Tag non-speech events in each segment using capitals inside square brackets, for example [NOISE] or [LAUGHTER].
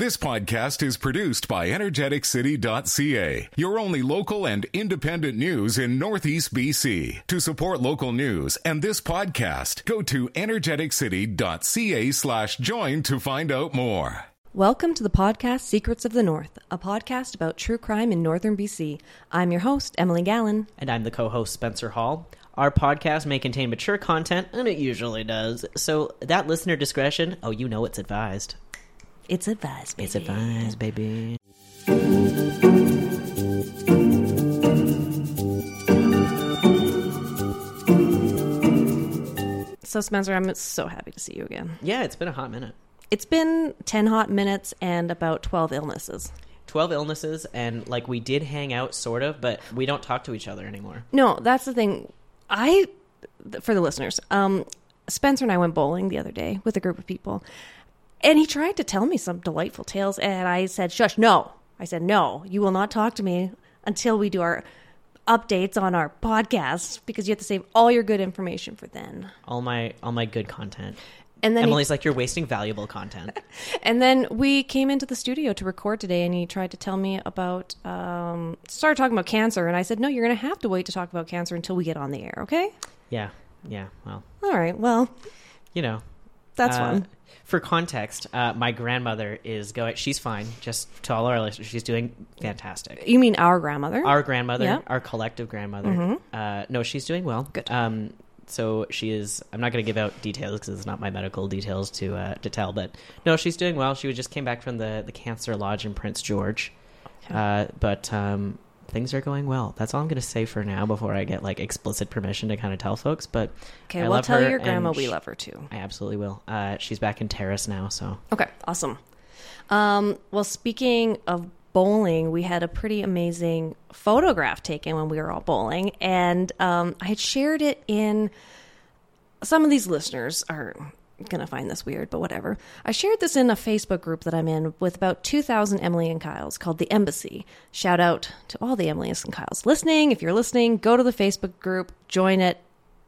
This podcast is produced by energeticcity.ca, your only local and independent news in Northeast BC. To support local news and this podcast, go to energeticcity.ca slash join to find out more. Welcome to the podcast Secrets of the North, a podcast about true crime in northern BC. I'm your host, Emily Gallen. And I'm the co host, Spencer Hall. Our podcast may contain mature content, and it usually does. So that listener discretion, oh, you know it's advised. It's advised, baby. It's advised, baby. So, Spencer, I'm so happy to see you again. Yeah, it's been a hot minute. It's been 10 hot minutes and about 12 illnesses. 12 illnesses, and like we did hang out, sort of, but we don't talk to each other anymore. No, that's the thing. I, for the listeners, um, Spencer and I went bowling the other day with a group of people, and he tried to tell me some delightful tales, and I said, "Shush, no." I said, "No, you will not talk to me until we do our updates on our podcast because you have to save all your good information for then." All my all my good content. And then he- Emily's like, you're wasting valuable content. [LAUGHS] And then we came into the studio to record today, and he tried to tell me about, um, started talking about cancer. And I said, No, you're going to have to wait to talk about cancer until we get on the air, okay? yeah, yeah. Well, All right, well, you know, that's Uh, fun. For context, uh, my grandmother is going. She's fine. Just to all our listeners, she's doing fantastic. You mean our grandmother? Our grandmother, Yeah. our collective grandmother. Uh, no, she's doing well. Good. Um, so she is. I'm not going to give out details because it's not my medical details to uh, to tell. But no, she's doing well. She just came back from the the cancer lodge in Prince George. Uh, but um, things are going well. That's all I'm going to say for now before I get like explicit permission to kind of tell folks. But okay, I well, tell your grandma and we love her too. I absolutely will. Uh, she's back in Terrace now, so Okay, awesome. Um, well, speaking of bowling, we had a pretty amazing photograph taken when we were all bowling, and um, I had shared it in. Some of these listeners are going to find this weird, but whatever. I shared this in a Facebook group that I'm in with about 2,000 Emily and Kyles called The Embassy. Shout out to all the Emily's and Kyles listening. If you're listening, go to the Facebook group, join it.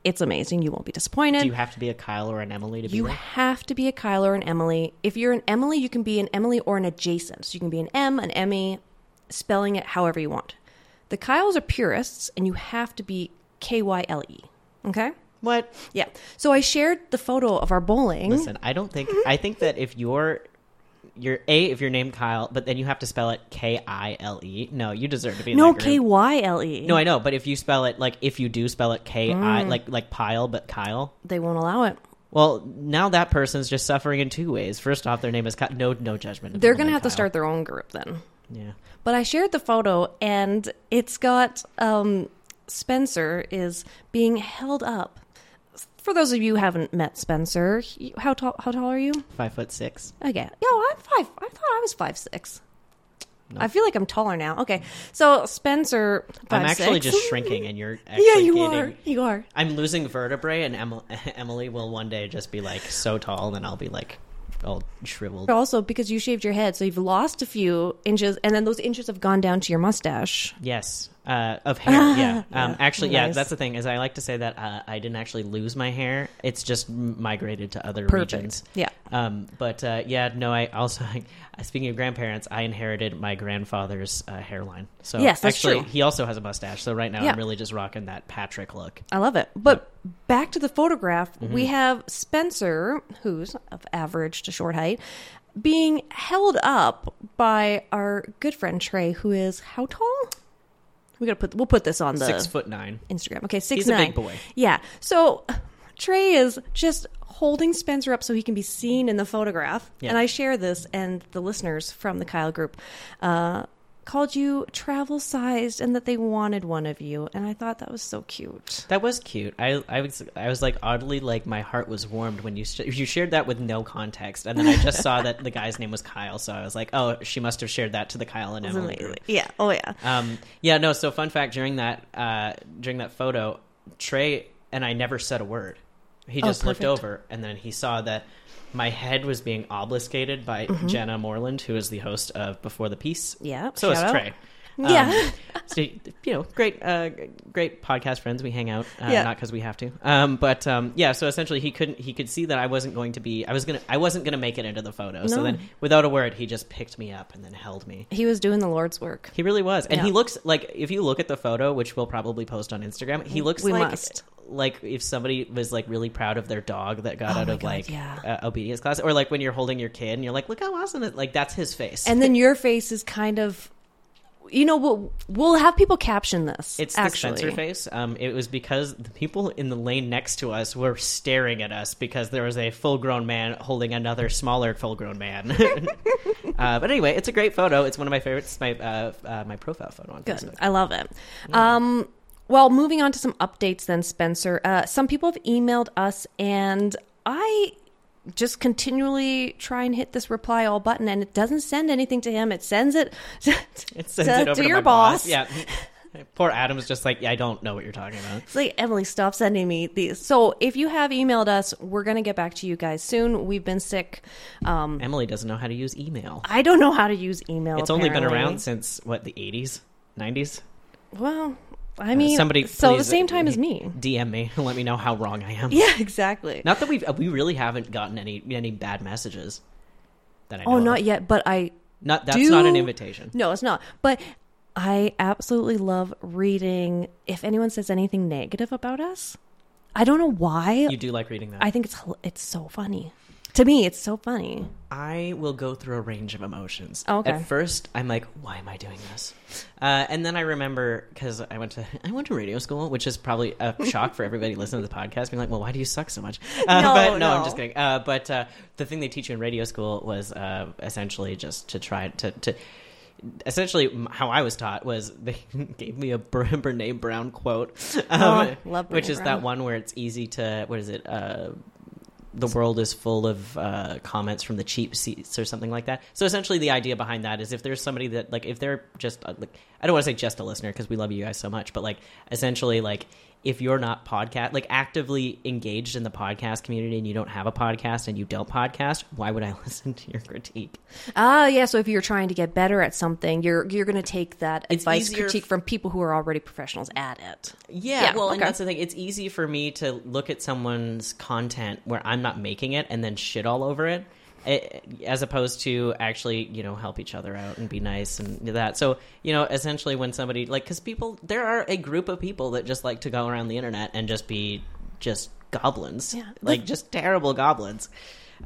It's amazing. You won't be disappointed. do you have to be a Kyle or an Emily to be You there? have to be a Kyle or an Emily. If you're an Emily, you can be an Emily or an adjacent. So you can be an M, an Emmy, spelling it however you want. The Kyles are purists, and you have to be K Y L E. Okay? What? Yeah. So I shared the photo of our bowling. Listen, I don't think. I think that if you're, you're a if you're named Kyle, but then you have to spell it K I L E. No, you deserve to be. In no. K Y L E. No, I know, but if you spell it like if you do spell it K I Mm. Like like pile, but Kyle. They won't allow it. Well, now that person's just suffering in two ways. First off, their name is Kyle. No, no judgment. They're going to named have to start their own group then. Yeah. But I shared the photo, and it's got um, Spencer is being held up. For those of you who haven't met Spencer, how tall? How tall are you? Five foot six. Okay. Yo, I'm five. I thought I was five six. I feel like I'm taller now. Okay, so Spencer. I'm actually six. just shrinking, and you're actually [LAUGHS] yeah, you gaining- are. You are. I'm losing vertebrae, and Emily, [LAUGHS] Emily will one day just be like so tall, and I'll be like all shriveled. Also, because you shaved your head, so you've lost a few inches, and then those inches have gone down to your mustache. Yes, uh, of hair. yeah. [LAUGHS] Um, actually, yeah, that's the thing. Is I like to say that uh, I didn't actually lose my hair. It's just migrated to other Perfect. regions. Yeah. Um, but uh, yeah, no. I also, [LAUGHS] speaking of grandparents, I inherited my grandfather's uh, hairline. So Yes, that's actually, true. he also has a mustache. So right now, Yeah. I'm really just rocking that Patrick look. I love it. But back to the photograph, Mm-hmm. we have Spencer, who's of average to short height, being held up by our good friend Trey, who is how tall? We gotta put. We'll put this on the Six foot nine. Instagram. Okay, six He's a nine. big boy. Yeah. So Trey is just holding Spencer up so he can be seen in the photograph. Yeah. And I share this, and the listeners from the Kyle group uh, called you travel sized, and that they wanted one of you. And I thought that was so cute. That was cute. I, I was I was like oddly like my heart was warmed when you sh- you shared that with no context, and then I just saw that the guy's name was Kyle, so I was like, oh, she must have shared that to the Kyle and Emily group. Yeah. Oh yeah. Um, yeah, no. So fun fact during that uh, during that photo, Trey and I never said a word. He Oh, just looked over, and then he saw that my head was being obfuscated by Mm-hmm. Jenna Moreland, who is the host of Before the Peace. Yeah, So is out. Trey. Yeah. [LAUGHS] so, you know, great, uh, great podcast friends. We hang out, uh, Yeah. not because we have to. Um, but um, yeah, so essentially, he couldn't. He could see that I wasn't going to be. I was gonna. I wasn't gonna make it into the photo. So then, without a word, he just picked me up and then held me. He was doing the Lord's work. He really was, and Yeah. he looks like if you look at the photo, which we'll probably post on Instagram, he looks We like must. like if somebody was like really proud of their dog that got Oh out of God, like yeah. uh, obedience class, or like when you're holding your kid and you're like, look how awesome it like that's his face. And then [LAUGHS] your face is kind of, you know, we'll, we'll have people caption this. it's the actually. Spencer face. Um, it was because the people in the lane next to us were staring at us because there was a full-grown man holding another smaller full-grown man. [LAUGHS] [LAUGHS] uh, but anyway, it's a great photo. It's one of my favorites. My uh, uh, my profile photo on Good. Facebook. I love it. Um, well, moving on to some updates then, Spencer. Uh, some people have emailed us, and I just continually try and hit this reply all button, and it doesn't send anything to him. It sends it, [LAUGHS] It sends to, it over to to, your my boss. Yeah. [LAUGHS] Poor Adam's just like, yeah, I don't know what you're talking about. It's like, Emily, stop sending me these. So if you have emailed us, we're going to get back to you guys soon. We've been sick. Um, Emily doesn't know how to use email. I don't know how to use email. It's only been around since what the 80s, 90s. Well, I mean, Somebody, so the same uh, time as [LAUGHS] me. DM me and let me know how wrong I am. [LAUGHS] Yeah, exactly. Not that we've we really haven't gotten any any bad messages. That I know oh, of. not yet, but I Not that's do- not an invitation. No, it's not. But I absolutely love reading if anyone says anything negative about us. I don't know why. You do like reading that. I think it's it's so funny. To me, it's so funny. I will go through a range of emotions. Oh, okay. At first, I'm like, "Why am I doing this?" Uh, and then I remember because I went to [LAUGHS] I went to radio school, which is probably a [LAUGHS] shock for everybody listening to the podcast, being like, "Well, why do you suck so much?" [LAUGHS] Uh, No, but no, no. I'm just kidding. Uh, but uh, the thing they teach you in radio school was uh, essentially just to try to. to Essentially, how I was taught was they gave me a Bre- Brene Brown quote, um, Oh, love which Brene is Brown. that one where it's easy to what is it? Uh, the world is full of uh, comments from the cheap seats or something like that. So essentially, the idea behind that is if there's somebody that like if they're just uh, like I don't want to say just a listener because we love you guys so much, but like essentially like if you're not podcast like actively engaged in the podcast community and you don't have a podcast and you don't podcast, why would I [LAUGHS] listen to your critique? Ah, yeah. So if you're trying to get better at something, you're you're going to take that It's advice critique f- from people who are already professionals at it. Yeah, Yeah, well, and that's the thing. It's easy for me to look at someone's content where I'm not making it and then shit all over it, eh, as opposed to actually, you know, help each other out and be nice and that. So, you know, essentially, when somebody like, because people, there are a group of people that just like to go around the internet and just be just goblins, Yeah. like just terrible goblins,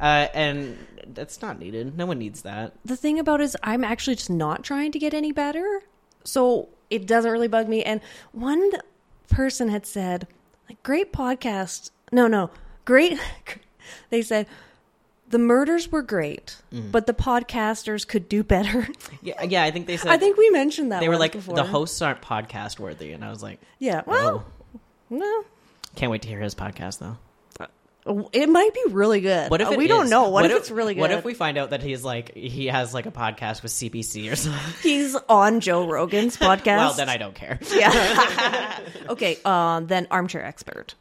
uh, and that's not needed. No one needs that. the thing about it is I'm actually just not trying to get any better. So it doesn't really bug me. And one person had said, like, great podcast. No, no, great. [LAUGHS] They said, the murders were great, Mm. but the podcasters could do better. Yeah, yeah. I think they said I think we mentioned that. they were like before. the hosts aren't podcast worthy, and I was like, Yeah. Well, oh, no. can't wait to hear his podcast though. It might be really good. What if Uh, we don't know? What, if, it's really good? What if we find out that he's like he has like a podcast with CBC or something? [LAUGHS] He's on Joe Rogan's [LAUGHS] podcast. well, then I don't care. yeah. [LAUGHS] okay. Um. Then armchair expert.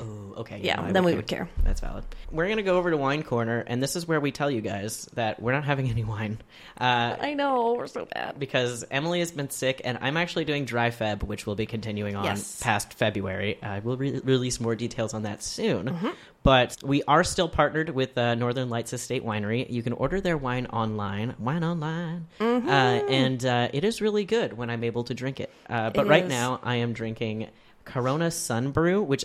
Oh, okay. Yeah, no, then we would care. That's valid. We're gonna go over to wine corner, and this is where we tell you guys that we're not having [LAUGHS] any wine. Uh, I know we're so bad. because Emily has been sick, and I'm actually doing dry Feb, which will be continuing on Yes. past February. I will re- release more details on that soon. Mm-hmm. But we are still partnered with uh, Northern Lights Estate Winery. You can order their wine online, wine online, Mm-hmm. uh, and uh, it is really good when I'm able to drink it. Uh, but It right is. now, I am drinking Corona Sun Brew, which.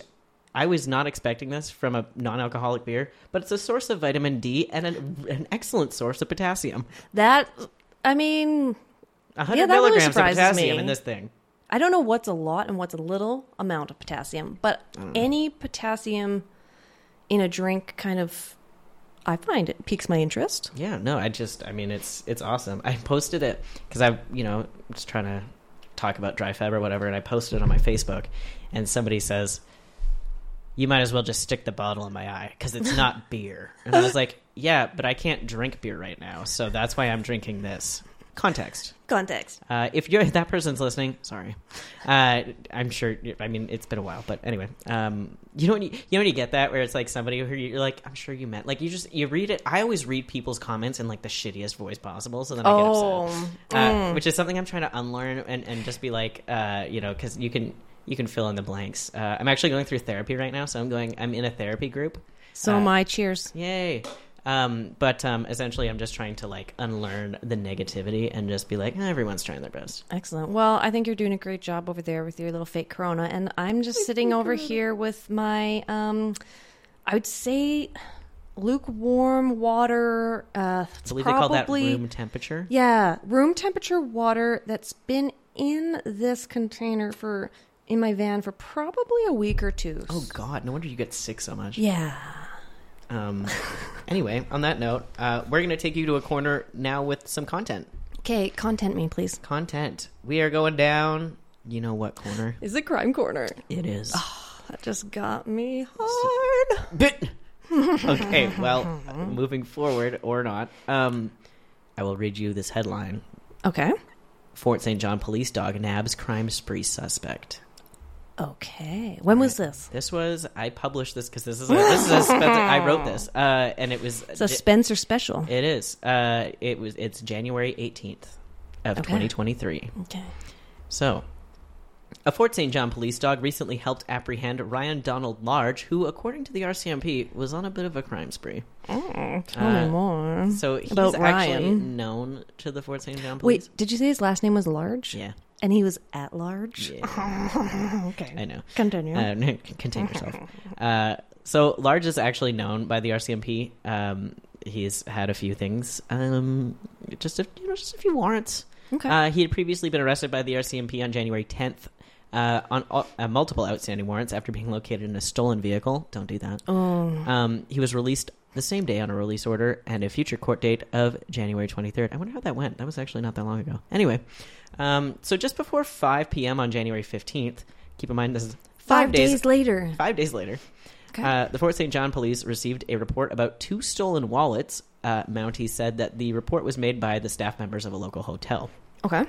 I was not expecting this from a non-alcoholic beer, but it's a source of vitamin D and an, an excellent source of potassium. That. I mean, 100 Yeah, that really milligrams of surprises potassium me. in this thing. I don't know what's a lot and what's a little amount of potassium, but any potassium in a drink kind of. I find it piques my interest. Yeah, no, I just, I mean, it's it's awesome. I posted it because I, you know, just trying to talk about dry feb or whatever, and I posted it on my Facebook, and somebody says, "You might as well just stick the bottle in my eye because it's not [LAUGHS] beer." And I was like, "Yeah, but I can't drink beer right now, so that's why I'm drinking this." context. Context. Uh, if you're if [LAUGHS] that person's listening, sorry. Uh, I'm sure. I mean, it's been a while, but anyway, um, you know when you, you know when you get that where it's like somebody who you're like, I'm sure you met. Like you just you read it. I always read people's comments in like the shittiest voice possible, so then I get Oh, upset. Uh, which is something I'm trying to unlearn and and just be like, uh, you know, because you can you can fill in the blanks. Uh, I'm actually going through therapy right now, so I'm going. I'm in a therapy group. So Uh, my cheers. Yay. Um, but um, essentially, I'm just trying to like unlearn the negativity and just be like, eh, everyone's trying their best. Excellent. Well, I think you're doing a great job over there with your little fake corona, and I'm just sitting over here with my, um, I would say, lukewarm water. Uh, I believe they call that probably- room temperature. Yeah, room temperature water that's been in this container for in my van for probably a week or two. Oh God, no wonder you get sick so much. yeah. Um, anyway, on that note, uh, we're going to take you to a corner now with some content. Okay, content me, please. Content. We are going down. You know what corner Is it crime corner? it is. Oh, That just got me hard. [LAUGHS] Bit. okay, well, moving forward or not, um, I will read you this headline: Okay. Fort St. John police dog nabs crime spree suspect. Okay. When was this? This was I published this because this is a, this is a Spencer, I wrote this, [LAUGHS] uh, and it was It's a Spencer special. it is uh, it was it's January eighteenth of Okay. twenty twenty three. Okay. So, a Fort St. John police dog recently helped apprehend Ryan Donald Large, who, according to the RCMP, was on a bit of a crime spree. Tell Uh, me more. So he's About actually Ryan. known to the Fort St. John police. Wait, did you say his last name was Large? Yeah, And he was at large? yeah, [LAUGHS] Okay. I know. Continue. Uh, no, c- contain yourself. [LAUGHS] Uh, so Large is actually known by the RCMP. Um, he's had a few things, um, just a, you know, just a few warrants. okay. Uh, he had previously been arrested by the RCMP on January 10th uh, on uh, multiple outstanding warrants after being located in a stolen vehicle. Don't do that. oh. Um, he was released the same day on a release order and a future court date of January 23rd. I wonder how that went. That was actually not that long ago. Anyway, um, so just before 5 p.m. on January 15th, keep in mind this is Five, five, days, later. Five days later, Okay. uh, the Fort St. John police received a report about two stolen wallets. Uh, Mountie said that the report was made by the staff members of a local hotel. okay.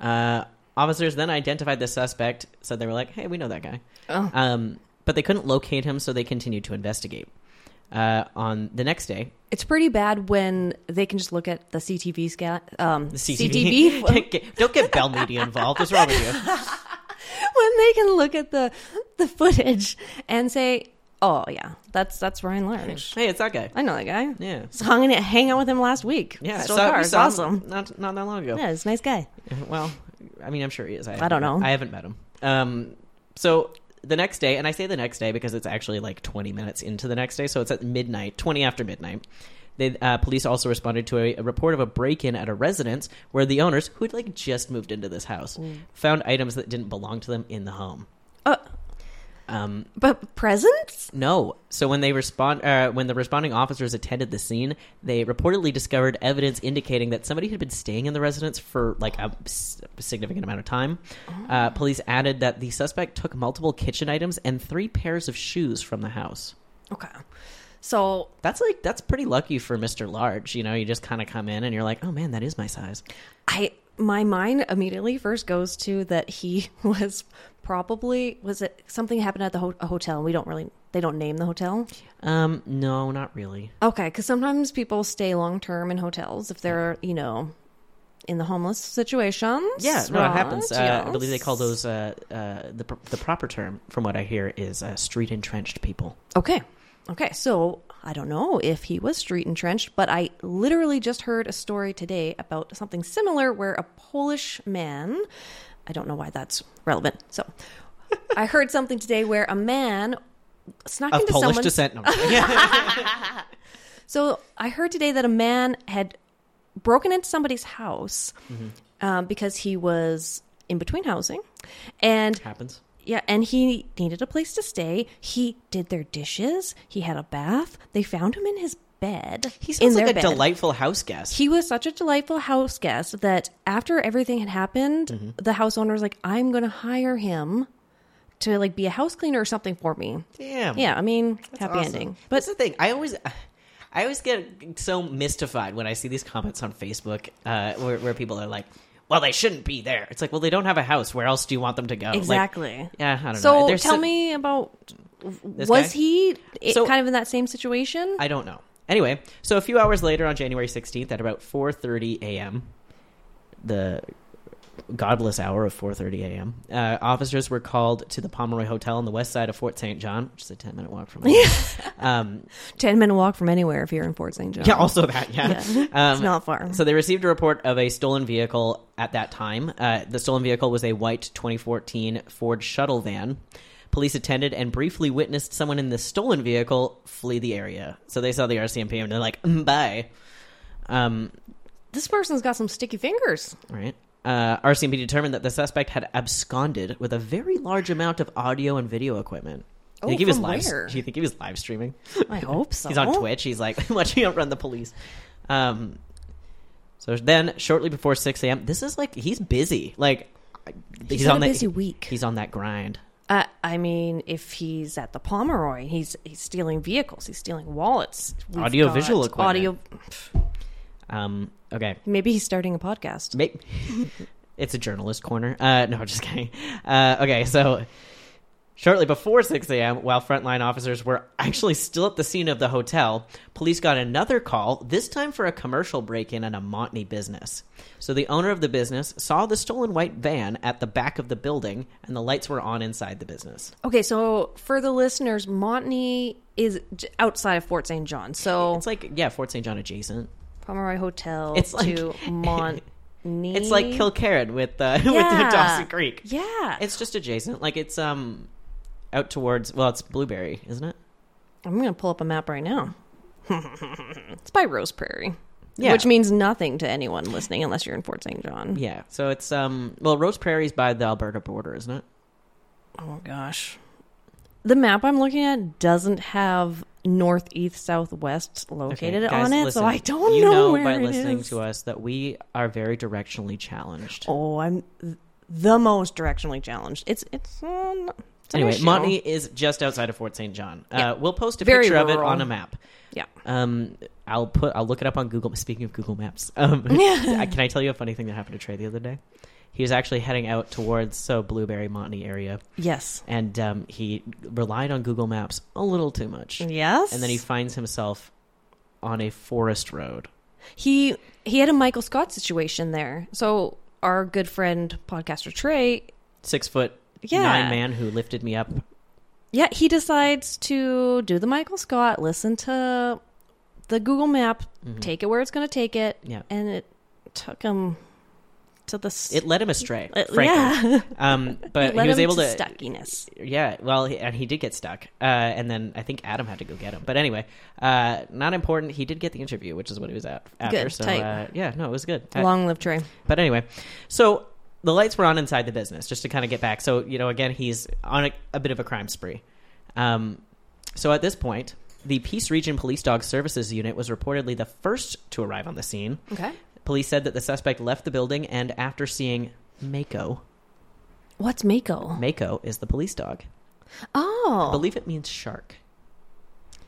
Uh, officers then identified the suspect, said they were like, hey, we know that guy. Oh. Um, but they couldn't locate him, so they continued to investigate. Uh, on the next day, It's pretty bad when they can just look at the CTV scan. Um, the CTV. CCTV. [LAUGHS] Don't get Bell Media involved. What's wrong with you? [LAUGHS] when they can look at the the footage and say, "Oh yeah, that's that's Ryan Large. Hey, it's that guy. I know that guy. Yeah. So hung in, hang out with him last week. Yeah, Stole so- car. It's saw awesome. Not not that long ago. Yeah, he's a nice guy. Well, I mean, I'm sure he is. I, I don't know. I haven't met him. Um, so the next day, and I say the next day because it's actually like 20 minutes into the next day, so it's at midnight, 20 after midnight. They, uh, police also responded to a, a report of a break-in at a residence where the owners, who had like just moved into this house, found items that didn't belong to them in the home. Uh, Um, but presents? no. So when they respond, uh, when the responding officers attended the scene, they reportedly discovered evidence indicating that somebody had been staying in the residence for like a s- significant amount of time. Uh, police added that the suspect took multiple kitchen items and three pairs of shoes from the house. Okay. So That's like that's pretty lucky for Mister Large. You know, you just kind of come in and you're like, oh man, that is my size. I my mind immediately first goes to that he [LAUGHS] was probably was it something happened at the ho- a hotel. We don't really they don't name the hotel. Um, no, not really. Okay, because sometimes people stay long term in hotels if they're you know in the homeless situations. Yeah, no, it happens. right, Uh, I believe they call those uh, uh, the the proper term, from what I hear, is uh, street entrenched people. Okay. Okay. So I don't know if he was street entrenched, but I literally just heard a story today about something similar where a Polish man, I don't know why that's relevant. So I heard something today where a man snuck Of into Polish someone's descent. No. [LAUGHS] So I heard today that a man had broken into somebody's house um, because he was in between housing, and happens. yeah, and he needed a place to stay. He did their dishes. He had a bath. They found him in his bed. He in sounds like their a bed. delightful house guest. He was such a delightful house guest that after everything had happened, Mm-hmm. the house owner was like, "I'm going to hire him to like be a house cleaner or something for me." Damn. Yeah, I mean, happy awesome. ending. But that's the thing. I always, I always get so mystified when I see these comments on Facebook uh, where, where people are like, "Well, they shouldn't be there." It's like, well, they don't have a house. Where else do you want them to go? Like, Exactly. yeah, I don't know. so There's tell so- me about was guy? he So- kind of in that same situation? I don't know. Anyway, so a few hours later, on January 16th, at about 4:30 a.m., the godless hour of 4:30 a.m., uh, officers were called to the Pomeroy Hotel on the west side of Fort St. John, which is a 10 minute walk from. [LAUGHS] here. um, Ten minute walk from anywhere if you're in Fort St. John. yeah, also that. Yeah, Yeah. [LAUGHS] Um, it's not far. So they received a report of a stolen vehicle at that time. Uh, the stolen vehicle was a white 2014 Ford shuttle van. Police attended and briefly witnessed someone in the stolen vehicle flee the area. So they saw the RCMP and they're like, mm, "Bye." Um, this person's got some sticky fingers. right. Uh, RCMP determined that the suspect had absconded with a very large amount of audio and video equipment. Oh, you think he was from live? where? Do you think he was live streaming? I hope so. [LAUGHS] He's on Twitch. He's like [LAUGHS] watching outrun the police. Um, so then, shortly before six a.m., this is like he's busy. Like He's, had on a busy week. He's on that grind. Uh, I mean, if he's at the Pomeroy, he's he's stealing vehicles. He's stealing wallets. We've Audio got visual equipment. Audio. Um, okay, Maybe he's starting a podcast. Maybe. [LAUGHS] it's a journalist corner. Uh, no, just kidding. Uh, okay, so shortly before 6 a.m., while frontline officers were actually still at the scene of the hotel, police got another call, this time for a commercial break in at a Montney business. So the owner of the business saw the stolen white van at the back of the building, and the lights were on inside the business. Okay, so for the listeners, Montney is outside of Fort St. John. So It's like, yeah, Fort St. John adjacent. Pomeroy Hotel It's like- to [LAUGHS] Montney. It's like Kilkerran with, uh, [LAUGHS] with Yeah. Dawson Creek. Yeah, It's just adjacent. Like, it's um out towards, well, it's Blueberry, isn't it? I'm going to pull up a map right now. [LAUGHS] it's by Rose Prairie. Yeah. Which means nothing to anyone listening unless you're in Fort St. John. Yeah, so it's um well Rose Prairie's by the Alberta border, isn't it? Oh gosh. The map I'm looking at doesn't have northeast southwest located Okay, guys, on it, listen, so I don't know. you know, know where by listening is. to us that we are very directionally challenged. Oh, I'm th- the most directionally challenged. It's it's, um, an anyway, issue. Montney is just outside of Fort St. John. Yeah. Uh, we'll post a Very picture of it on a map. Yeah. Um, I'll put I'll look it up on Google. Speaking of Google Maps, um, [LAUGHS] [LAUGHS] can I tell you a funny thing that happened to Trey the other day? He was actually heading out towards so Blueberry Montney area, Yes. and um, he relied on Google Maps a little too much, Yes. and then he finds himself on a forest road. he he had a Michael Scott situation there. So our good friend podcaster Trey, Six foot Yeah. nine man who lifted me up. yeah, he decides to do the Michael Scott, listen to the Google Map, take it where it's going to take it, Mm-hmm. Yeah. and it took him to the s- It led him astray, Uh, frankly. yeah. [LAUGHS] Um, but he was able to to. stuckiness. Yeah, well, he, and he did get stuck, uh, and then I think Adam had to go get him. But anyway, uh, not important. He did get the interview, which is what he was at after. Good, so. Uh, yeah, no, it was good. Long live Trey. but anyway, so the lights were on inside the business, just to kind of get back. So you know, again, he's on a, a bit of a crime spree. Um, so at this point, the Peace Region Police Dog Services Unit was reportedly the first to arrive on the scene. Okay. Police said that the suspect left the building, and after seeing Mako, What's Mako? Mako is the police dog. Oh. I believe it means shark.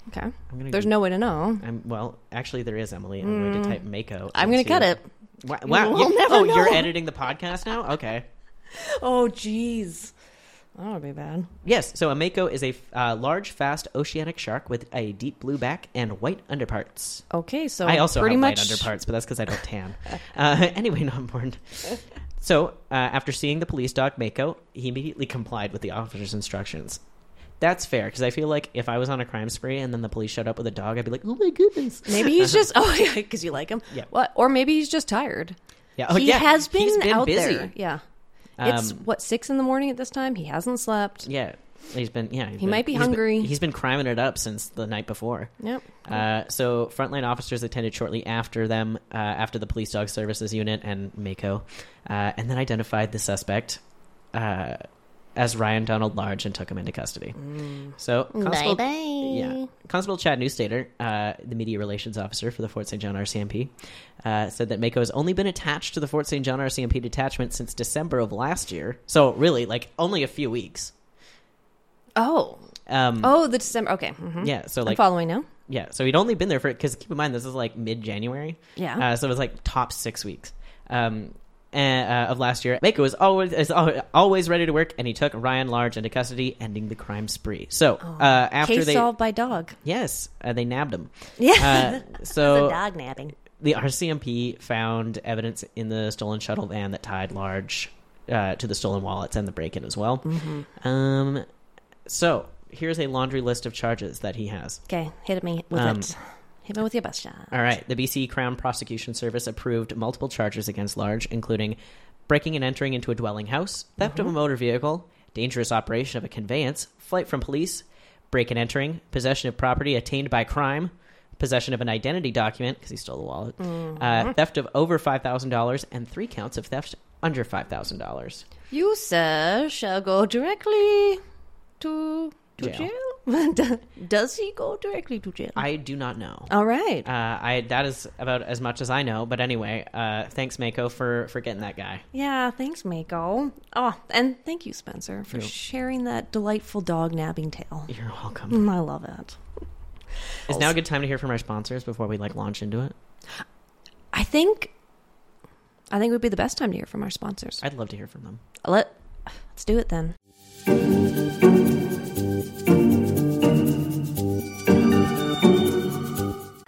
okay. I'm There's go- no way to know. I'm, well, actually, there is Emily. I'm going to type Mako. I'm going to cut it. Wow! wow. We'll you- oh, you're editing the podcast now? Okay. [LAUGHS] Oh, jeez. That would be bad. Yes. So a Mako is a uh, large, fast oceanic shark with a deep blue back and white underparts. Okay, so I also pretty have much white underparts, but that's because I don't tan. [LAUGHS] uh, [LAUGHS] anyway, not important. So, uh, after seeing the police dog Mako, he immediately complied with the officer's instructions. That's fair because I feel like if I was on a crime spree and then the police showed up with a dog, I'd be like, "Oh my goodness!" Maybe he's just oh [LAUGHS] yeah, because you like him. Yeah. What? Or maybe he's just tired. Yeah. Oh, he yeah. has been, been out busy. there. Yeah. it's Um, what six in the morning at this time. He hasn't slept. Yeah, he's been. Yeah, he's He been- might be he's been- hungry. he's been criming it up since the night before. Yep. Uh, so frontline officers attended shortly after them, uh, after the police dog services unit and Mako, uh, and then identified the suspect uh, as Ryan Donald Large and took him into custody. So Constable, bye. yeah, Constable Chad Neustaeter, uh, the media relations officer for the Fort St. John RCMP, uh, said that Mako has only been attached to the Fort St. John RCMP detachment since December of last year. So really, like only a few weeks. Oh. Um, Oh, the December. Okay. hmm yeah. So I'm like following now. yeah. So he'd only been there for because keep in mind this is like mid January. Yeah. Uh, so it was like top six weeks. Um. And, uh, of last year, Mako was always is al- always ready to work, and he took Ryan Large into custody, ending the crime spree. So uh, after Oh. Case they, solved by dog. yes, uh, they nabbed him. Yeah. Uh, [LAUGHS] so dog nabbing. the RCMP found evidence in the stolen shuttle van that tied Large uh, to the stolen wallets and the break-in as well. Mm-hmm. Um, so here's a laundry list of charges that he has. Okay, hit me with Um, it. Hit me with your best shot. All right, the BC Crown Prosecution Service approved multiple charges against Large, including breaking and entering into a dwelling house, theft of a motor vehicle, dangerous operation of a conveyance, flight from police, break and entering, possession of property attained by crime, possession of an identity document because he stole the wallet, uh, theft of over five thousand dollars, and three counts of theft under five thousand dollars. You, sir, shall go directly to, to Jail. jail. [LAUGHS] Does he go directly to jail? I do not know. All right. Uh, I that is about as much as I know. But anyway, uh, thanks Mako for for getting that guy. yeah, thanks, Mako. Oh, and thank you, Spencer, for sharing that delightful dog nabbing tale. You're welcome. Mm, I love it. Is now a good time to hear from our sponsors before we like launch into it? I think, I think it would be the best time to hear from our sponsors. I'd love to hear from them. Let, let's do it then.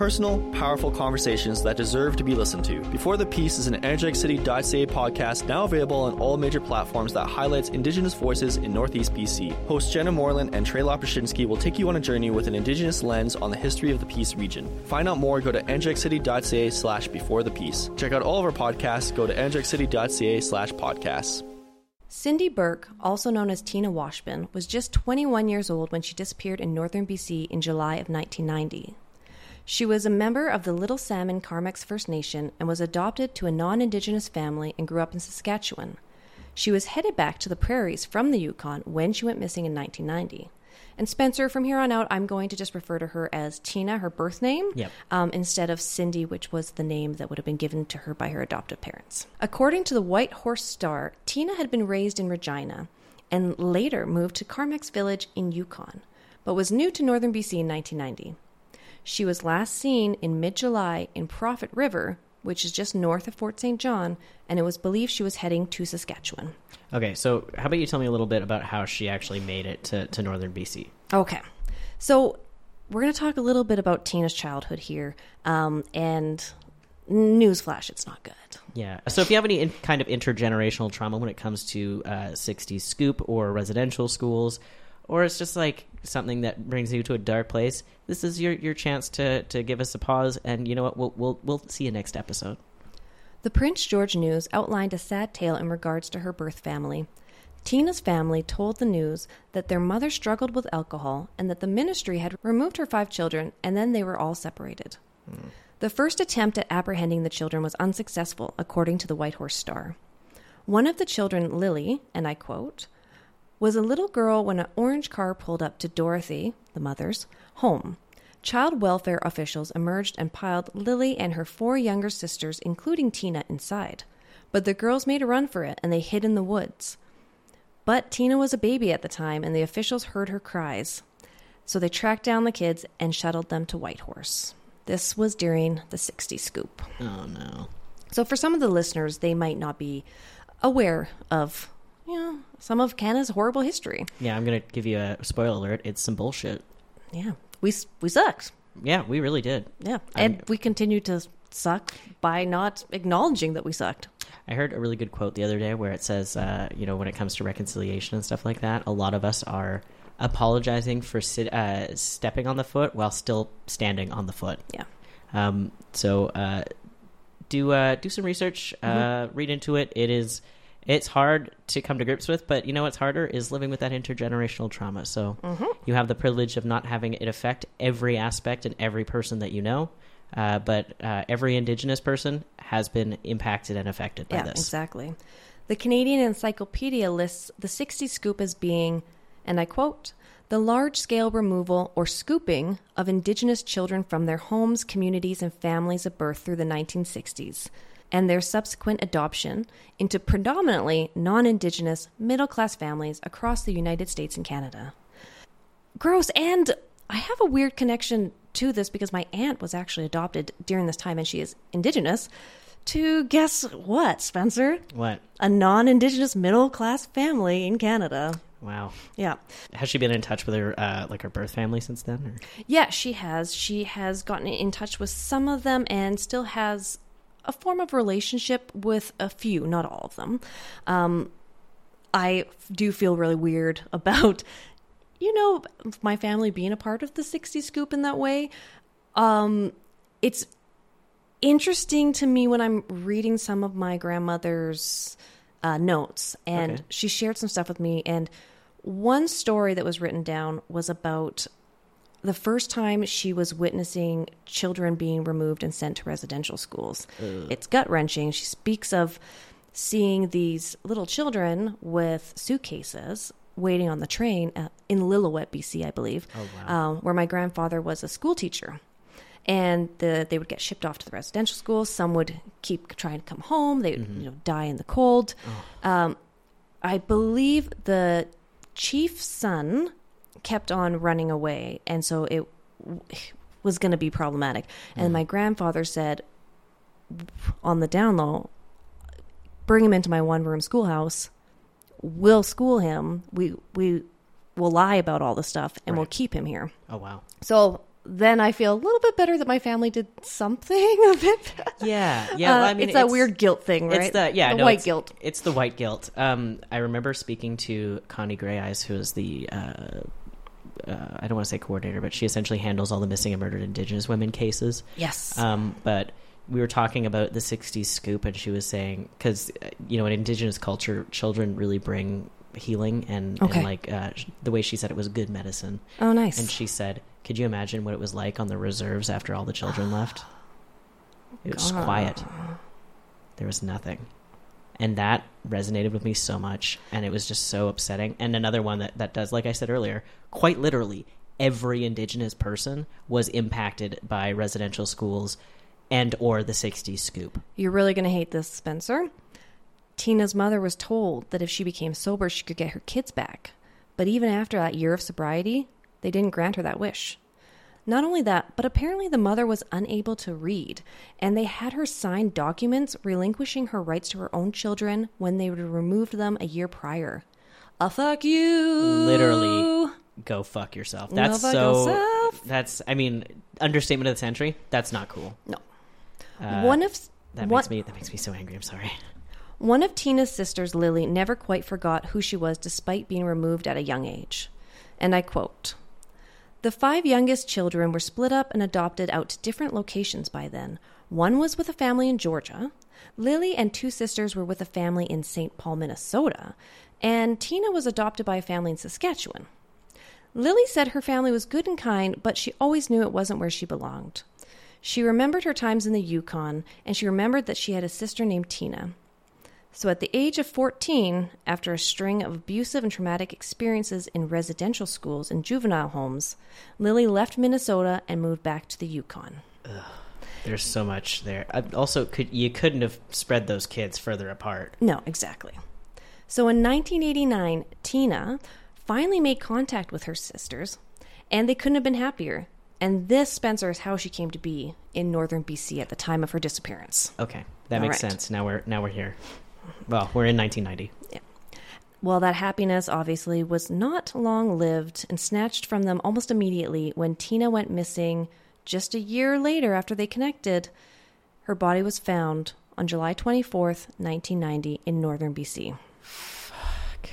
Personal, powerful conversations that deserve to be listened to. Before the Peace is an energeticcity.ca podcast now available on all major platforms that highlights Indigenous voices in Northeast BC. Hosts Jenna Moreland and Trey Lapashinsky will take you on a journey with an Indigenous lens on the history of the Peace region. Find out more, go to energeticcity.ca slash before the peace. Check out all of our podcasts, go to energeticcity.ca slash podcasts. Cindy Burke, also known as Tina Washpan, was just 21 years old when she disappeared in northern BC in July of 1990. She was a member of the Little Salmon Carmacks First Nation and was adopted to a non Indigenous family and grew up in Saskatchewan. She was headed back to the prairies from the Yukon when she went missing in 1990. And Spencer, from here on out, I'm going to just refer to her as Tina, her birth name, Yep. um, instead of Cindy, which was the name that would have been given to her by her adoptive parents. According to the Whitehorse Star, Tina had been raised in Regina and later moved to Carmacks Village in Yukon, but was new to northern BC in 1990. She was last seen in mid July in Prophet River, which is just north of Fort St. John, and it was believed she was heading to Saskatchewan. Okay, so how about you tell me a little bit about how she actually made it to, to northern BC? Okay. So we're going to talk a little bit about Tina's childhood here. Um, and newsflash, it's not good. Yeah. So if you have any in, kind of intergenerational trauma when it comes to uh, 60s scoop or residential schools, or it's just like something that brings you to a dark place, this is your, your chance to, to give us a pause. And you know what? We'll, we'll, we'll see you next episode. The Prince George News outlined a sad tale in regards to her birth family. Tina's family told the news that their mother struggled with alcohol and that the ministry had removed her five children and then they were all separated. The first attempt at apprehending the children was unsuccessful, according to the Whitehorse Star. One of the children, Lily, and I quote, was a little girl when an orange car pulled up to Dorothy, the mother's, home. Child welfare officials emerged and piled Lily and her four younger sisters, including Tina, inside. But the girls made a run for it and they hid in the woods. But Tina was a baby at the time and the officials heard her cries. So they tracked down the kids and shuttled them to Whitehorse. This was during the 60s scoop. Oh, no. So for some of the listeners, they might not be aware of know, some of Canada's horrible history. Yeah, I'm going to give you a spoiler alert. It's some bullshit. Yeah, we we sucked. Yeah, we really did. Yeah, and we continue to suck by not acknowledging that we sucked. I heard a really good quote the other day where it says, uh, you know, when it comes to reconciliation and stuff like that, a lot of us are apologizing for sit- uh, stepping on the foot while still standing on the foot. Yeah. Um, so uh, do uh, do some research, uh, read into it. It is it's hard to come to grips with, but you know what's harder is living with that intergenerational trauma. So you have the privilege of not having it affect every aspect and every person that you know. Uh, but uh, every Indigenous person has been impacted and affected by yeah, this. exactly. The Canadian Encyclopedia lists the 60 scoop as being, and I quote, the large scale removal or scooping of Indigenous children from their homes, communities, and families of birth through the 1960s, and their subsequent adoption into predominantly non Indigenous middle class families across the United States and Canada. gross. And I have a weird connection to this because my aunt was actually adopted during this time and she is indigenous to guess what, Spencer? What? A non indigenous middle class family in Canada. Wow. Yeah. Has she been in touch with her, uh, like her birth family since then? Or? Yeah, she has. She has gotten in touch with some of them and still has a form of relationship with a few, not all of them. Um, I do feel really weird [LAUGHS] about, you know, my family being a part of the 60 scoop in that way. Um, it's interesting to me when I'm reading some of my grandmother's uh, notes, and Okay. she shared some stuff with me. And one story that was written down was about the first time she was witnessing children being removed and sent to residential schools. It's gut wrenching. She speaks of seeing these little children with suitcases waiting on the train uh, in Lillooet, BC, I believe, um, where my grandfather was a school teacher. And the, they would get shipped off to the residential schools. Some would keep trying to come home. They would you know, die in the cold. Um, I believe the chief's son kept on running away, and so it was going to be problematic. And mm. my grandfather said, on the down low, bring him into my one room schoolhouse. We'll school him. We we will lie about all the stuff, and we'll keep him here. Oh wow. So then I feel a little bit better that my family did something [LAUGHS] a bit. Yeah, yeah. Uh, well, I mean, it's that weird guilt thing, right? It's the yeah, the no, white it's- guilt. It's the white guilt. Um, I remember speaking to Connie Greyeyes, who is the uh, uh, I don't want to say coordinator, but she essentially handles all the missing and murdered Indigenous women cases. Yes. Um, but we were talking about the '60s scoop, and she was saying because you know in Indigenous culture, children really bring healing and, Okay. and like uh, sh- the way she said it was good medicine. oh, nice. And she said, "Could you imagine what it was like on the reserves after all the children [GASPS] left? It was God. quiet. There was nothing." And that resonated with me so much, and it was just so upsetting. And another one that, that does, like I said earlier, quite literally, every Indigenous person was impacted by residential schools and or the 60s scoop. You're really going to hate this, Spencer. Tina's mother was told that if she became sober, she could get her kids back. But even after that year of sobriety, they didn't grant her that wish. Not only that, but apparently the mother was unable to read, and they had her sign documents relinquishing her rights to her own children when they would have removed them a year prior. A fuck you! Literally, go fuck yourself. That's fuck so. yourself. That's, I mean, understatement of the century. That's not cool. No. Uh, one of That one- makes me that makes me so angry. I'm sorry. One of Tina's sisters, Lily, never quite forgot who she was despite being removed at a young age. And I quote The five youngest children were split up and adopted out to different locations by then. One was with a family in Georgia. Lily and two sisters were with a family in St. Paul, Minnesota. And Tina was adopted by a family in Saskatchewan. Lily said her family was good and kind, but she always knew it wasn't where she belonged. She remembered her times in the Yukon, and she remembered that she had a sister named Tina. So, at the age of 14, after a string of abusive and traumatic experiences in residential schools and juvenile homes, Lily left Minnesota and moved back to the Yukon. There's so much there. I, also, could you couldn't have spread those kids further apart? No, exactly. So, in 1989, Tina finally made contact with her sisters, and they couldn't have been happier. And this, Spencer, is how she came to be in northern BC at the time of her disappearance. Okay, that All makes right. sense. Now we're now we're here. Well, we're in 1990. Yeah. Well, that happiness obviously was not long lived and snatched from them almost immediately when Tina went missing just a year later after they connected. Her body was found on July 24th, 1990, in northern BC. Fuck.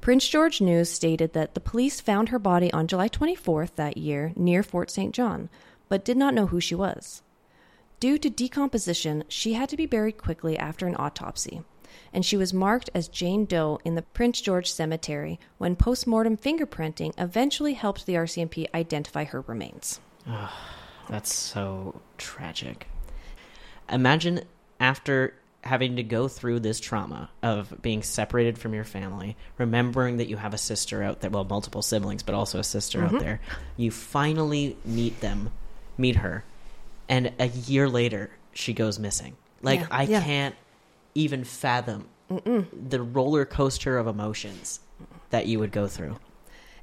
Prince George News stated that the police found her body on July 24th that year near Fort St. John, but did not know who she was. Due to decomposition, she had to be buried quickly after an autopsy, and she was marked as Jane Doe in the Prince George Cemetery when postmortem fingerprinting eventually helped the RCMP identify her remains. That's so tragic. Imagine after having to go through this trauma of being separated from your family, remembering that you have a sister out there, well, multiple siblings, but also a sister Mm-hmm. out there. You finally meet them, meet her, and a year later, she goes missing. Like, Yeah, I yeah. can't even fathom the roller coaster of emotions that you would go through.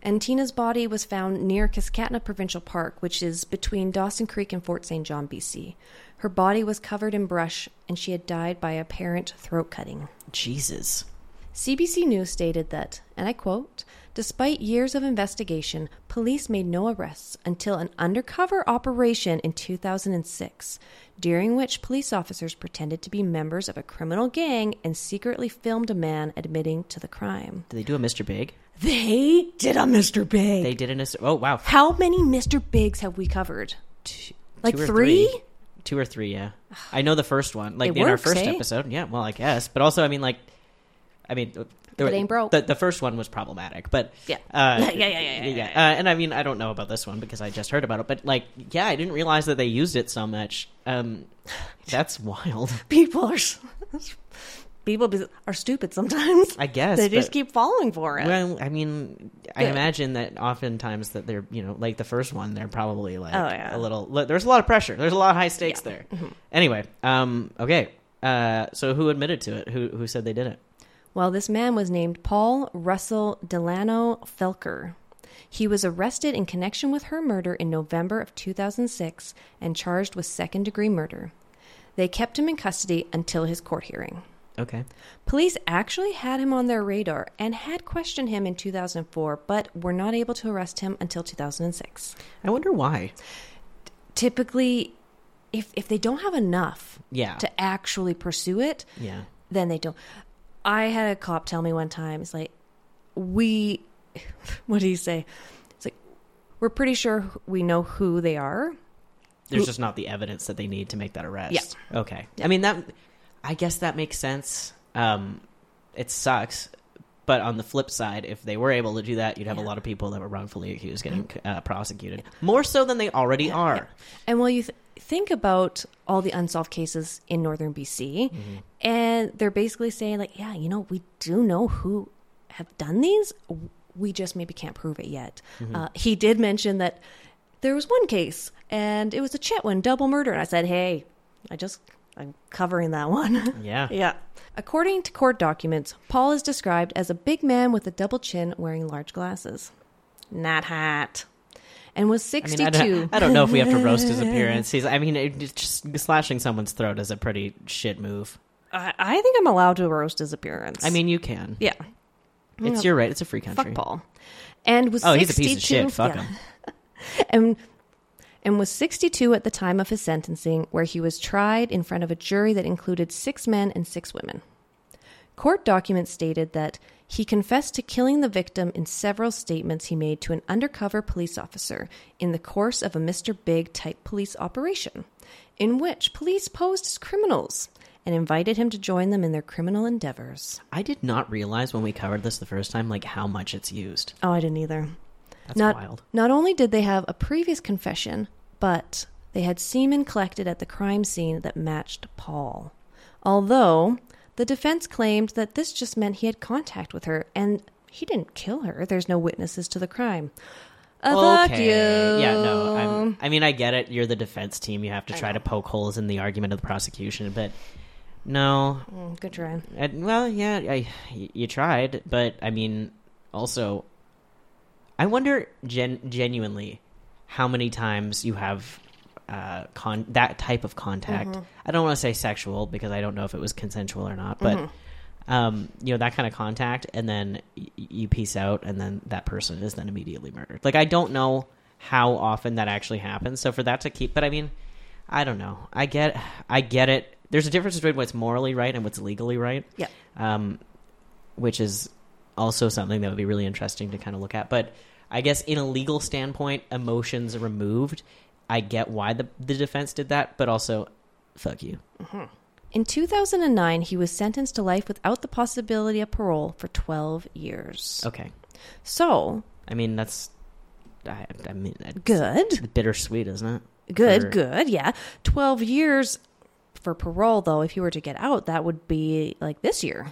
And Tina's body was found near Kiskatinaw Provincial Park, which is between Dawson Creek and Fort St. John, BC. Her body was covered in brush, and she had died by apparent throat cutting. Jesus. CBC News stated that, and I quote, Despite years of investigation, police made no arrests until an undercover operation in 2006, during which police officers pretended to be members of a criminal gang and secretly filmed a man admitting to the crime. Did they do a Mr. Big? They did a Mr. Big. They did an. Oh wow. How many Mr. Bigs have we covered? Two, Like two or three? Two or three, yeah. I know the first one, like It in our first eh? episode. Yeah, well, I guess, but also, I mean, like, I mean, there, It ain't broke. The, the first one was problematic, but Yeah. uh, [LAUGHS] Yeah, yeah, yeah, yeah, yeah, Uh, and I mean, I don't know about this one because I just heard about it, but like, yeah, I didn't realize that they used it so much. Um, [SIGHS] that's wild. [LAUGHS] People are [LAUGHS] people are stupid sometimes. I guess they just but- keep falling for it. Well, I mean, I Yeah. imagine that oftentimes that they're, you know, like the first one, they're probably like Oh, yeah. a little. There's a lot of pressure. There's a lot of high stakes there. Mm-hmm. Anyway, um, okay. Uh, so who admitted to it? Who who said they did it? Well, this man was named Paul Russell Delano Felker. He was arrested in connection with her murder in November of 2006 and charged with second degree murder. They kept him in custody until his court hearing. Okay. Police actually had him on their radar and had questioned him in 2004, but were not able to arrest him until 2006. I wonder why. Typically, if, if they don't have enough Yeah. to actually pursue it, Yeah. then they don't. I had a cop tell me one time, it's like, we, [LAUGHS] what do you say? It's like, we're pretty sure we know who they are. There's just not the evidence that they need to make that arrest. Yeah. Okay. I mean that. I guess that makes sense. Um, it sucks, but on the flip side, if they were able to do that, you'd have a lot of people that were wrongfully accused getting uh, prosecuted more so than they already are. And while you th- think about all the unsolved cases in northern BC, and they're basically saying, like, yeah, you know, we do know who have done these. We just maybe can't prove it yet. Uh, he did mention that there was one case, and it was a Chetwynd double murder. And I said, hey, I just, I'm covering that one. [LAUGHS] Yeah. Yeah. According to court documents, Paul is described as a big man with a double chin wearing large glasses. Not hot. And was I mean, 62. I don't, I don't know if we have to roast his [LAUGHS] appearance. He's, I mean, it, just slashing someone's throat is a pretty shit move. I, I think I'm allowed to roast his appearance. I mean, you can. yeah. It's your right. It's a free country. Fuck Paul. And was Oh, 62, he's a piece of shit. Fuck yeah. him. [LAUGHS] And and was 62 at the time of his sentencing, where he was tried in front of a jury that included six men and six women. Court documents stated that he confessed to killing the victim in several statements he made to an undercover police officer in the course of a Mr. Big type police operation, in which police posed as criminals and invited him to join them in their criminal endeavors. I did not realize when we covered this the first time, like how much it's used. Oh, I didn't either. That's not, wild. Not only did they have a previous confession, but they had semen collected at the crime scene that matched Paul. Although the defense claimed that this just meant he had contact with her and he didn't kill her. There's no witnesses to the crime. Uh, you. Yeah, no. I'm, I mean, I get it. You're the defense team. You have to try to poke holes in the argument of the prosecution, but no. Mm, Good try. Well, yeah, I, you tried, but I mean, also, I wonder gen- genuinely how many times you have uh, con- that type of contact. I don't want to say sexual because I don't know if it was consensual or not, but um, you know that kind of contact, and then y- you peace out, and then that person is then immediately murdered. Like I don't know how often that actually happens. So for that to keep, but I mean, I don't know. I get, I get it. There's a difference between what's morally right and what's legally right Yeah. um, which is also something that would be really interesting to kind of look at. But I guess in a legal standpoint, emotions removed, I get why the the defense did that, but also, fuck you. Mm-hmm. In 2009, he was sentenced to life without the possibility of parole for 12 years. Okay, So, I mean that's, I, I mean that's good. bittersweet, isn't it? Good, For- good. Yeah. 12 years for parole, though, if you were to get out, that would be like this year.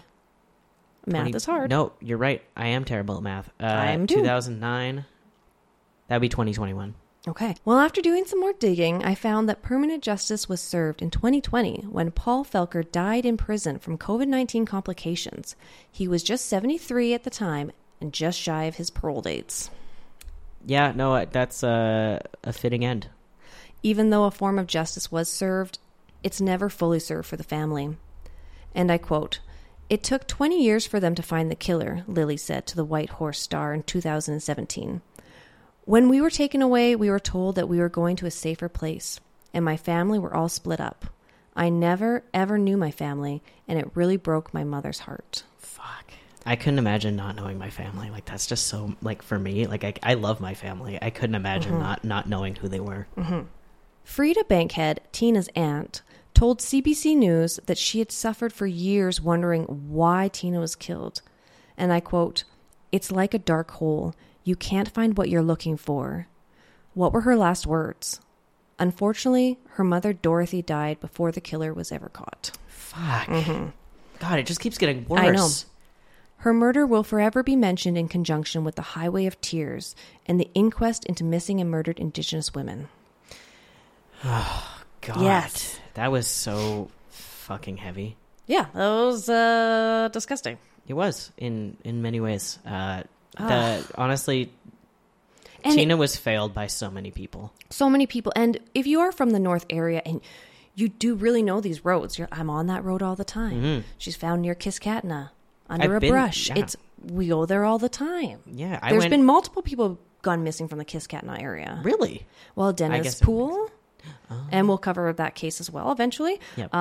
Math 20 is hard. No, you're right. I am terrible at math. Uh, I am too. 2009. That'd be 2021. Okay. Well, after doing some more digging, I found that permanent justice was served in 2020 when Paul Felker died in prison from COVID 19 complications. He was just 73 at the time and just shy of his parole dates. yeah, no, uh, that's uh, a fitting end. Even though a form of justice was served, it's never fully served for the family. And I quote, It took 20 years for them to find the killer, Lily said to the Whitehorse Star in 2017. When we were taken away, we were told that we were going to a safer place, and my family were all split up. I never, ever knew my family, and it really broke my mother's heart. Fuck. I couldn't imagine not knowing my family. Like that's just so like for me. Like I, I love my family. I couldn't imagine mm-hmm. not not knowing who they were. Mm-hmm. Frida Bankhead, Tina's aunt, told CBC News that she had suffered for years wondering why Tina was killed. And I quote, It's like a dark hole. You can't find what you're looking for. What were her last words? Unfortunately, her mother Dorothy died before the killer was ever caught. Fuck. Mm-hmm. God, it just keeps getting worse. I know. Her murder will forever be mentioned in conjunction with the Highway of Tears and the inquest into missing and murdered Indigenous women. [SIGHS] [SIGHS] God. Yes. That was so fucking heavy. Yeah, that was uh, disgusting. It was in in many ways. Uh, the honestly, And Tina was failed by so many people. so many people and if you are from the north area and you do really know these roads you're, i'm on that road all the time she's found near Kiskatinaw under Mm-hmm. I've a been- brush yeah. it's we go there all the time Yeah, I There's went- been multiple people gone missing from the Kiskatinaw area Really? well dennis guess pool and we'll cover that case as well eventually Yep.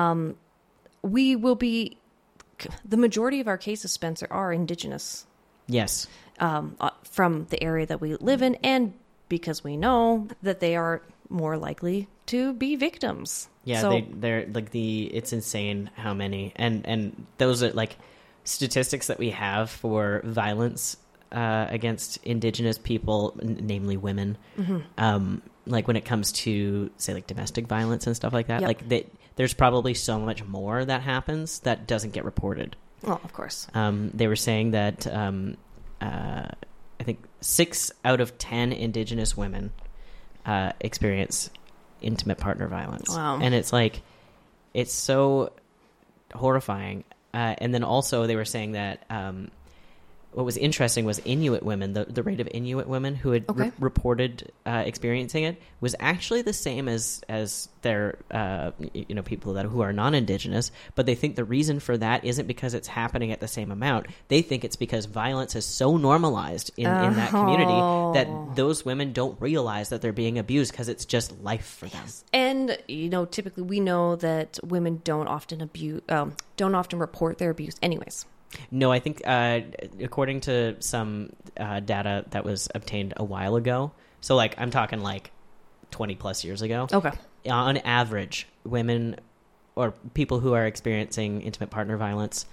we will be the majority of our cases spencer are indigenous yes. um, uh, from the area that we live in, and because we know that they are more likely to be victims. Yeah, so they, they're like the. It's insane how many, and and those are like statistics that we have for violence uh, against Indigenous people, n- namely women. Mm-hmm. Um, like when it comes to say like domestic violence and stuff like that, Yep. like they, there's probably so much more that happens that doesn't get reported. well, of course, Um, they were saying that um, uh, I think six out of ten Indigenous women uh, experience intimate partner violence. Wow. And it's like, it's so horrifying. Uh, and then also, they were saying that um, what was interesting was Inuit women, the, the rate of Inuit women who had re- reported uh, experiencing it was actually the same as as their uh, you know people that who are non-indigenous. But they think the reason for that isn't because it's happening at the same amount. They think it's because violence is so normalized in, in that community that those women don't realize that they're being abused because it's just life for them. and you know, typically we know that women don't often abuse, um, don't often report their abuse, anyways. No, I think uh, according to some uh, data that was obtained a while ago, so like I'm talking like 20 plus years ago. Okay, On average, women or people who are experiencing intimate partner violence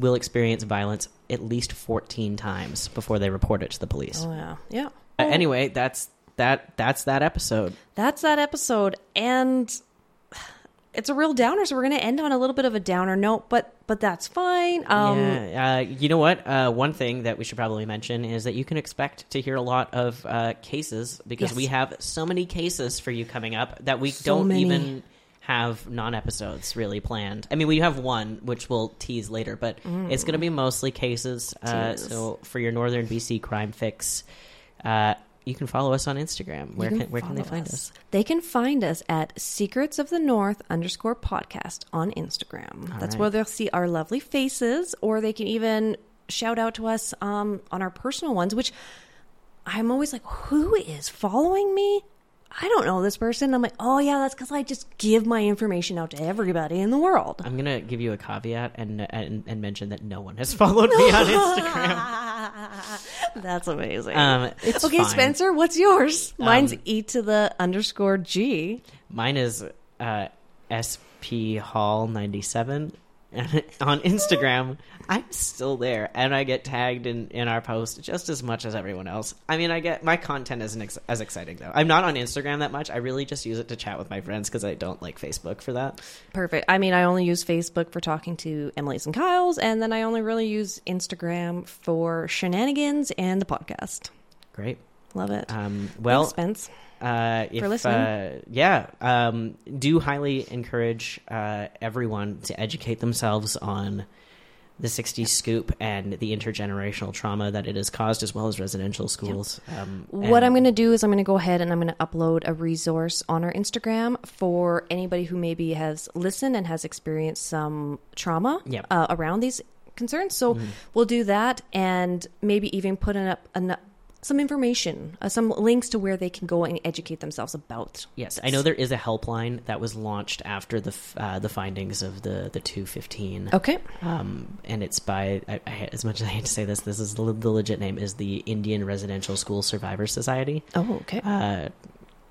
will experience violence at least 14 times before they report it to the police. oh yeah, yeah. Uh, anyway, that's that that's that episode. That's that episode, and it's a real downer. So we're going to end on a little bit of a downer note, but but that's fine. Um, yeah, uh, you know what? Uh, one thing that we should probably mention is that you can expect to hear a lot of uh, cases because Yes. we have so many cases for you coming up that we So don't many. even have non-episodes really planned. I mean, we have one which we'll tease later, but it's going to be mostly cases. Uh, Mm. So for your Northern BC crime fix, uh, you can follow us on Instagram. Where You can, where can they find us? They can find us at Secrets of the North underscore podcast on Instagram. That's right. where they'll see our lovely faces, or they can even shout out to us um, on our personal ones, which I'm always like, who is following me? I don't know this person. I'm like, oh yeah, that's because I just give my information out to everybody in the world. I'm gonna give you a caveat and and, and mention that no one has [LAUGHS] followed me on [LAUGHS] Instagram. That's amazing. Um, it's okay, fine. Spencer, what's yours? Um, Mine's E to the underscore G. Mine is uh, SP Hall 97 and [LAUGHS] on Instagram, I'm still there, and I get tagged in in our post just as much as everyone else. I mean, I get my content isn't ex- as exciting though. I'm not on Instagram that much. I really just use it to chat with my friends because I don't like Facebook for that. Perfect. I mean, I only use Facebook for talking to Emily's and Kyle's, and then I only really use Instagram for shenanigans and the podcast. Great, love it. Um, well, Thanks, Spence uh, if, listening. Uh, yeah, um, do highly encourage uh, everyone to educate themselves on the 60s scoop and the intergenerational trauma that it has caused, as well as residential schools. Um, What I'm going to do is I'm going to go ahead and I'm going to upload a resource on our Instagram for anybody who maybe has listened and has experienced some trauma Yep. uh, around these concerns. So we'll do that and maybe even put in up an, some information, uh, some links to where they can go and educate themselves about. Yes, I know there is a helpline that was launched after the f- uh, the findings of the the 215. Okay. Um, and it's by I, I, as much as I hate to say this, this is the, the legit name is the Indian Residential School Survivor Society. Oh, okay. Uh,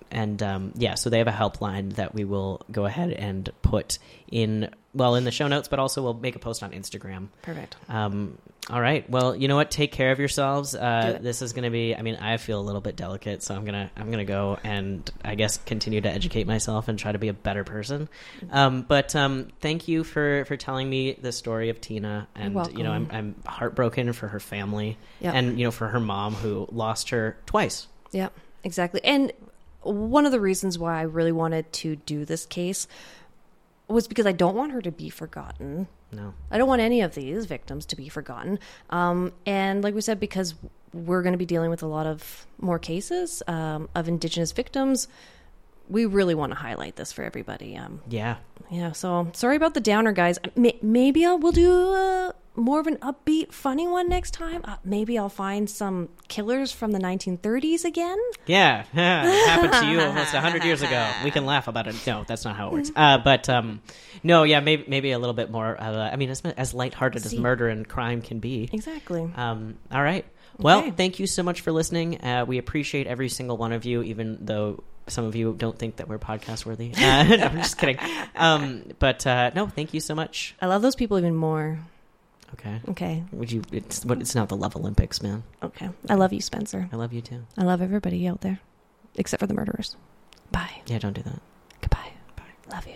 and um, yeah, so they have a helpline that we will go ahead and put in well in the show notes, but also we'll make a post on Instagram. Perfect. Um, all right. Well, you know what? Take care of yourselves. Uh, this is going to be. I mean, I feel a little bit delicate, so I'm gonna I'm gonna go and I guess continue to educate myself and try to be a better person. Um, but um, thank you for for telling me the story of Tina, and you know, I'm. I'm heartbroken for her family, Yeah. and you know, for her mom who lost her twice. Yeah, exactly. And one of the reasons why I really wanted to do this case was because I don't want her to be forgotten. No. I don't want any of these victims to be forgotten. Um, and like we said, because we're going to be dealing with a lot of more cases um, of Indigenous victims, we really want to highlight this for everybody. Um, Yeah. yeah, so sorry about the downer, guys. May- Maybe I'll, we'll do uh, more of an upbeat, funny one next time. Uh, maybe I'll find some killers from the 1930s again. Yeah, [LAUGHS] happened to you almost hundred years ago. We can laugh about it. No, that's not how it works. Uh, but um, no, yeah, maybe maybe a little bit more. Of a, I mean, as as lighthearted as murder and crime can be. Exactly. Um, all right. Well, Okay. thank you so much for listening. Uh, we appreciate every single one of you, even though some of you don't think that we're podcast worthy. Uh, [LAUGHS] no, I'm just kidding. [LAUGHS] Um, but uh, no, thank you so much. I love those people even more. Okay. Okay. Would you? It's what? It's not the Love Olympics, man. Okay. I love you, Spencer. I love you too. I love everybody out there, except for the murderers. Bye. Yeah, don't do that. Goodbye. Bye. Love you.